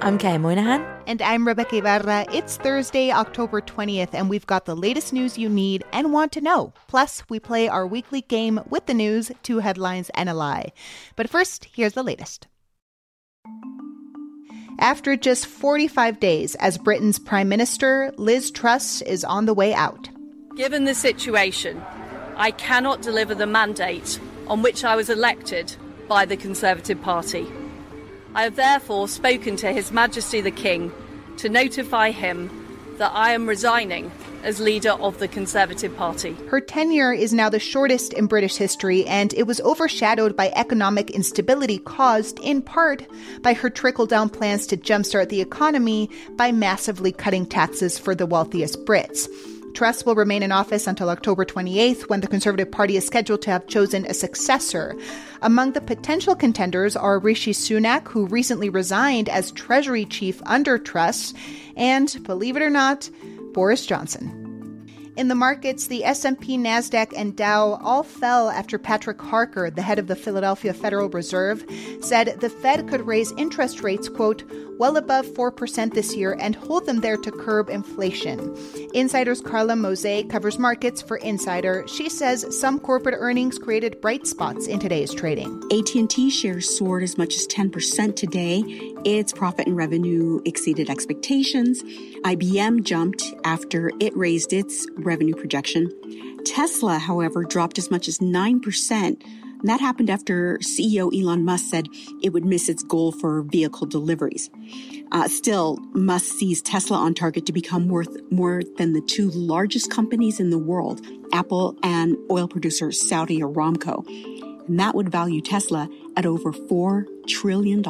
I'm Qayyah Moynihan. And I'm Rebeca Ibarra. It's Thursday, October 20th, and we've got the latest news you need and want to know. Plus, we play our weekly game with the news, two headlines and a lie. But first, here's the latest. After just 45 days as Britain's Prime Minister, Liz Truss is on the way out. Given the situation, I cannot deliver the mandate on which I was elected by the Conservative Party. I have therefore spoken to His Majesty the King to notify him that I am resigning as leader of the Conservative Party. Her tenure is now the shortest in British history, and it was overshadowed by economic instability caused, in part, by her trickle down plans to jumpstart the economy by massively cutting taxes for the wealthiest Brits. Truss will remain in office until October 28th, when the Conservative Party is scheduled to have chosen a successor. Among the potential contenders are Rishi Sunak, who recently resigned as Treasury Chief under Truss, and, believe it or not, Boris Johnson. In the markets, the S&P, Nasdaq, and Dow all fell after Patrick Harker, the head of the Philadelphia Federal Reserve, said the Fed could raise interest rates, quote, well above 4% this year and hold them there to curb inflation. Insider's Carla Mozée covers markets for Insider. She says some corporate earnings created bright spots in today's trading. AT&T shares soared as much as 10% today. Its profit and revenue exceeded expectations. IBM jumped after it raised its revenue projection. Tesla, however, dropped as much as 9%. And that happened after CEO Elon Musk said it would miss its goal for vehicle deliveries. Uh, still, Musk sees Tesla on target to become worth more than the two largest companies in the world, Apple and oil producer Saudi Aramco. And that would value Tesla at over $4 trillion.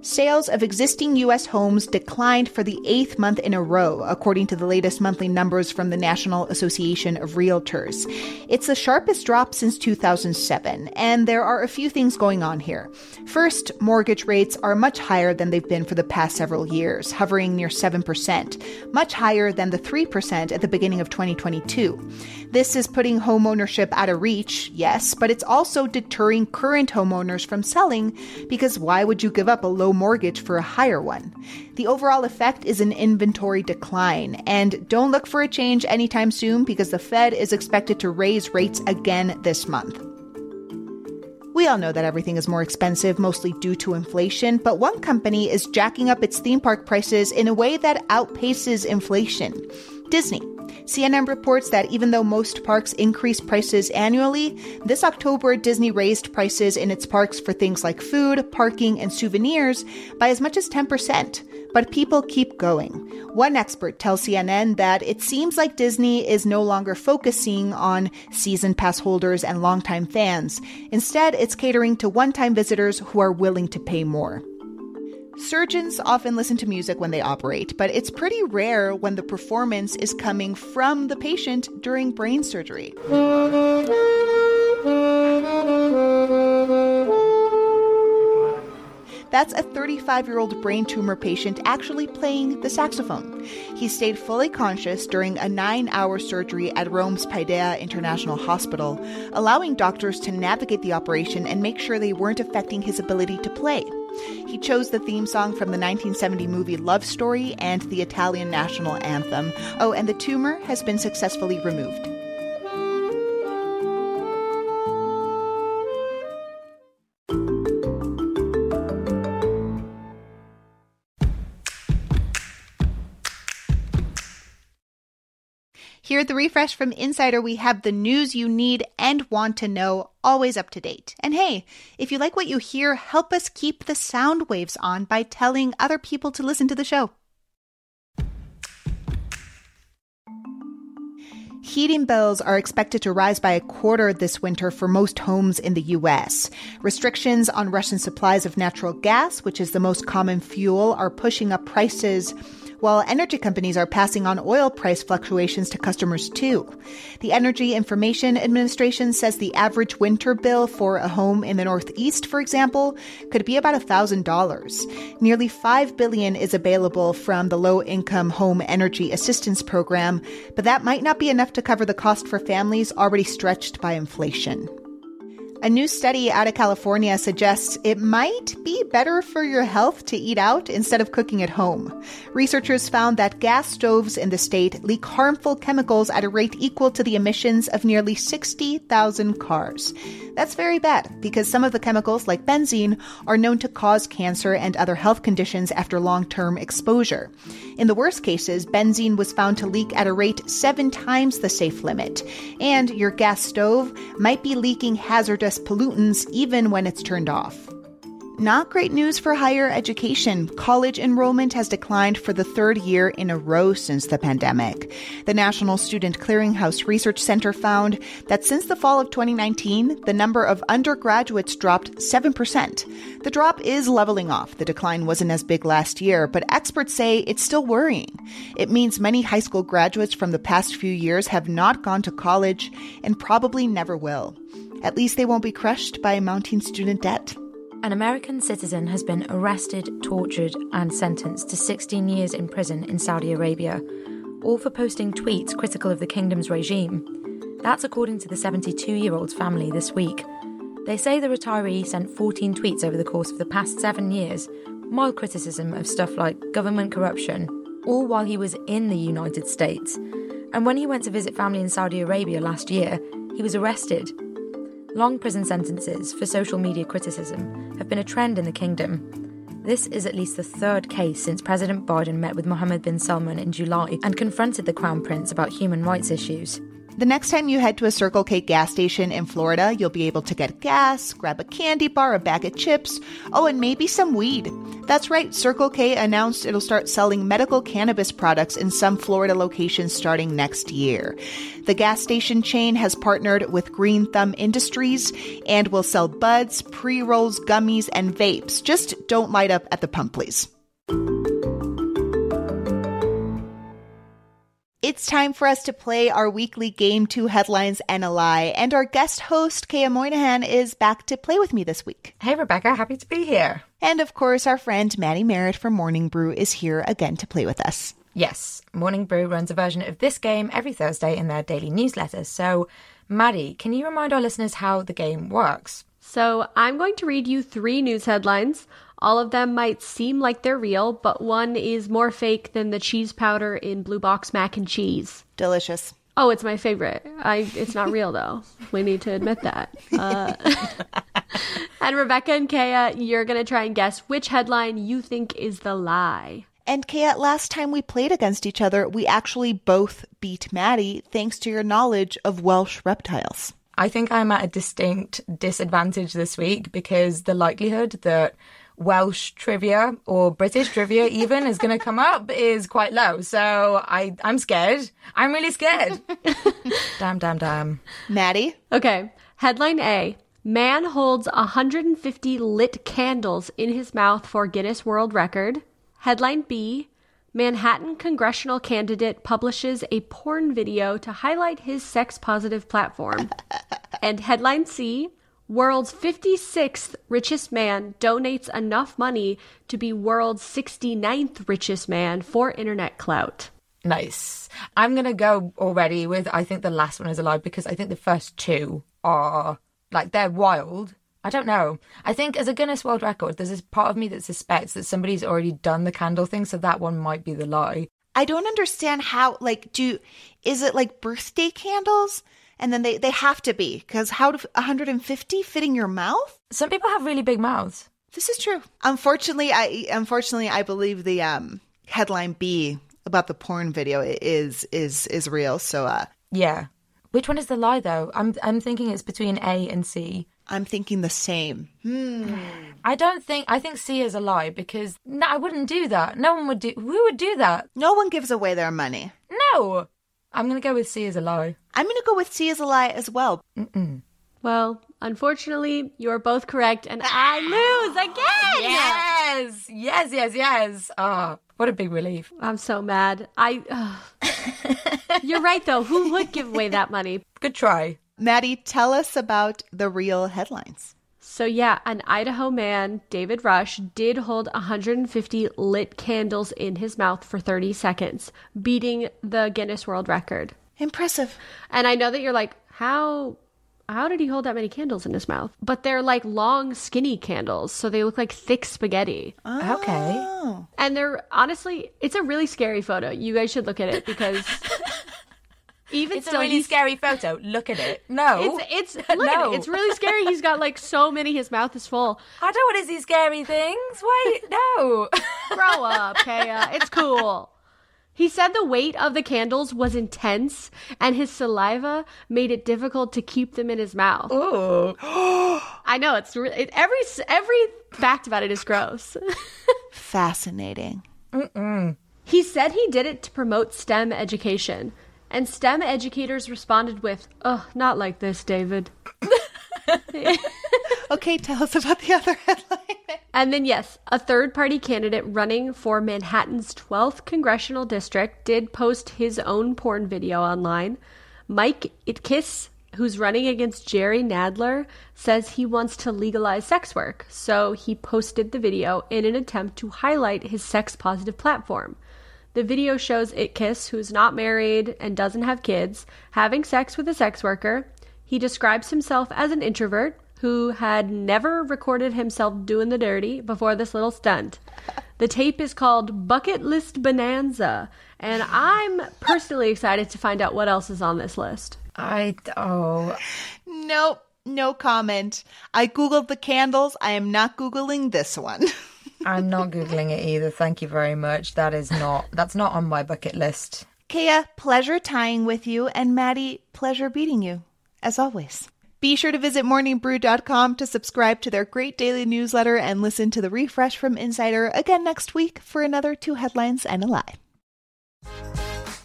Sales of existing U.S. homes declined for the eighth month in a row, according to the latest monthly numbers from the National Association of Realtors. It's the sharpest drop since 2007, and there are a few things going on here. First, mortgage rates are much higher than they've been for the past several years, hovering near 7%, much higher than the 3% at the beginning of 2022. This is putting homeownership out of reach, yes, but it's also deterring current homeowners from selling because why would you give up a low low mortgage for a higher one. The overall effect is an inventory decline, and don't look for a change anytime soon because the Fed is expected to raise rates again this month. We all know that everything is more expensive, mostly due to inflation, but one company is jacking up its theme park prices in a way that outpaces inflation Disney. CNN reports that even though most parks increase prices annually, this October Disney raised prices in its parks for things like food, parking, and souvenirs by as much as 10%. But people keep going. One expert tells CNN that it seems like Disney is no longer focusing on season pass holders and longtime fans. Instead, it's catering to one time visitors who are willing to pay more. Surgeons often listen to music when they operate, but it's pretty rare when the performance is coming from the patient during brain surgery. That's a 35 year old brain tumor patient actually playing the saxophone. He stayed fully conscious during a nine hour surgery at Rome's Paideia International Hospital, allowing doctors to navigate the operation and make sure they weren't affecting his ability to play. He chose the theme song from the 1970 movie Love Story and the Italian national anthem. Oh, and the tumor has been successfully removed. Here at the Refresh from Insider, we have the news you need and want to know, always up to date. And hey, if you like what you hear, help us keep the sound waves on by telling other people to listen to the show. Heating bills are expected to rise by a quarter this winter for most homes in the U.S. Restrictions on Russian supplies of natural gas, which is the most common fuel, are pushing up prices while energy companies are passing on oil price fluctuations to customers too. The Energy Information Administration says the average winter bill for a home in the Northeast, for example, could be about $1,000. Nearly 5 billion is available from the Low Income Home Energy Assistance Program, but that might not be enough to cover the cost for families already stretched by inflation. A new study out of California suggests it might be better for your health to eat out instead of cooking at home. Researchers found that gas stoves in the state leak harmful chemicals at a rate equal to the emissions of nearly 60,000 cars. That's very bad because some of the chemicals, like benzene, are known to cause cancer and other health conditions after long term exposure. In the worst cases, benzene was found to leak at a rate seven times the safe limit, and your gas stove might be leaking hazardous pollutants even when it's turned off. Not great news for higher education. College enrollment has declined for the third year in a row since the pandemic. The National Student Clearinghouse Research Center found that since the fall of 2019, the number of undergraduates dropped 7%. The drop is leveling off. The decline wasn't as big last year, but experts say it's still worrying. It means many high school graduates from the past few years have not gone to college and probably never will. At least they won't be crushed by mounting student debt. An American citizen has been arrested, tortured, and sentenced to 16 years in prison in Saudi Arabia, all for posting tweets critical of the kingdom's regime. That's according to the 72 year old's family this week. They say the retiree sent 14 tweets over the course of the past seven years, mild criticism of stuff like government corruption, all while he was in the United States. And when he went to visit family in Saudi Arabia last year, he was arrested Long prison sentences for social media criticism have been a trend in the kingdom. This is at least the third case since President Biden met with Mohammed bin Salman in July and confronted the Crown Prince about human rights issues. The next time you head to a Circle K gas station in Florida, you'll be able to get gas, grab a candy bar, a bag of chips, oh, and maybe some weed. That's right, Circle K announced it'll start selling medical cannabis products in some Florida locations starting next year. The gas station chain has partnered with Green Thumb Industries and will sell buds, pre rolls, gummies, and vapes. Just don't light up at the pump, please. It's time for us to play our weekly game, Two Headlines and a Lie. And our guest host, Qayyah Moynihan, is back to play with me this week. Hey, Rebeca, happy to be here. And of course, our friend Maddie Merritt from Morning Brew is here again to play with us. Yes, Morning Brew runs a version of this game every Thursday in their daily newsletter. So, Maddie, can you remind our listeners how the game works? So, I'm going to read you three news headlines. All of them might seem like they're real, but one is more fake than the cheese powder in Blue Box mac and cheese. Delicious. Oh, it's my favorite. I it's not real though. We need to admit that. Uh, and Rebeca and Qayyah, you're gonna try and guess which headline you think is the lie. And Qayyah, last time we played against each other, we actually both beat Maddie thanks to your knowledge of Welsh reptiles. I think I'm at a distinct disadvantage this week because the likelihood that Welsh trivia or British trivia even is going to come up is quite low. So I, I'm scared. I'm really scared. damn, damn, damn. Maddie? Okay. Headline A Man holds 150 lit candles in his mouth for Guinness World Record. Headline B Manhattan congressional candidate publishes a porn video to highlight his sex positive platform. and headline C World's 56th richest man donates enough money to be world's 69th richest man for internet clout. Nice. I'm going to go already with I think the last one is a lie because I think the first two are like they're wild. I don't know. I think as a Guinness World Record, there's this part of me that suspects that somebody's already done the candle thing, so that one might be the lie. I don't understand how like do is it like birthday candles? And then they, they have to be because how do 150 fit in your mouth? Some people have really big mouths. This is true. Unfortunately, I unfortunately I believe the um, headline B about the porn video is is is real. So uh Yeah. Which one is the lie though? I'm I'm thinking it's between A and C. I'm thinking the same. Hmm. I don't think I think C is a lie because no, I wouldn't do that. No one would do. Who would do that? No one gives away their money. No. I'm gonna go with C as a lie. I'm going to go with C as a lie as well. Well, unfortunately, you're both correct, and I lose again. Yes, yes, yes, yes. Ah, what a big relief. I'm so mad. I. ugh. you're right, though. Who would give away that money? Good try. Maddie, tell us about the real headlines. So, yeah, an Idaho man, David Rush, did hold 150 lit candles in his mouth for 30 seconds, beating the Guinness World Record. Impressive. And I know that you're like, how how did he hold that many candles in his mouth? But they're like long, skinny candles, so they look like thick spaghetti. Okay. Oh. And they're honestly, it's a really scary photo. You guys should look at it because even It's a still, really he's- scary photo. Look at it. No. It's it's look at it. It's really scary. He's got like so many. His mouth is full. I don't want to see scary things. Wait, no. Grow up, Qayyah. It's cool. He said the weight of the candles was intense, and his saliva made it difficult to keep them in his mouth. Ooh. I know it's re- it, every every fact about it is gross. Fascinating. he said he did it to promote STEM education, and STEM educators responded with, "Oh, not like this, David." Okay, tell us about the other headline. And then, yes, a third party candidate running for Manhattan's 12th congressional district did post his own porn video online. Mike Itkis, who's running against Jerry Nadler, says he wants to legalize sex work. So he posted the video in an attempt to highlight his sex positive platform. The video shows Itkis, who's not married and doesn't have kids, having sex with a sex worker. He describes himself as an introvert who had never recorded himself doing the dirty before this little stunt. The tape is called Bucket List Bonanza, and I'm personally excited to find out what else is on this list. I oh Nope, no comment. I googled the candles. I am not googling this one. I'm not googling it either. Thank you very much. That is not that's not on my bucket list. Qayyah, pleasure tying with you, and Maddie, pleasure beating you, as always. Be sure to visit morningbrew.com to subscribe to their great daily newsletter and listen to the refresh from Insider again next week for another two headlines and a lie.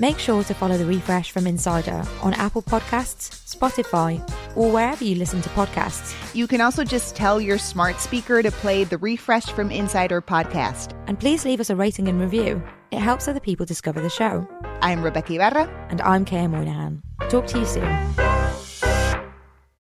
Make sure to follow the refresh from Insider on Apple Podcasts, Spotify, or wherever you listen to podcasts. You can also just tell your smart speaker to play the refresh from Insider podcast. And please leave us a rating and review. It helps other people discover the show. I'm Rebeca Ibarra. And I'm Qayyah Moynihan. Talk to you soon.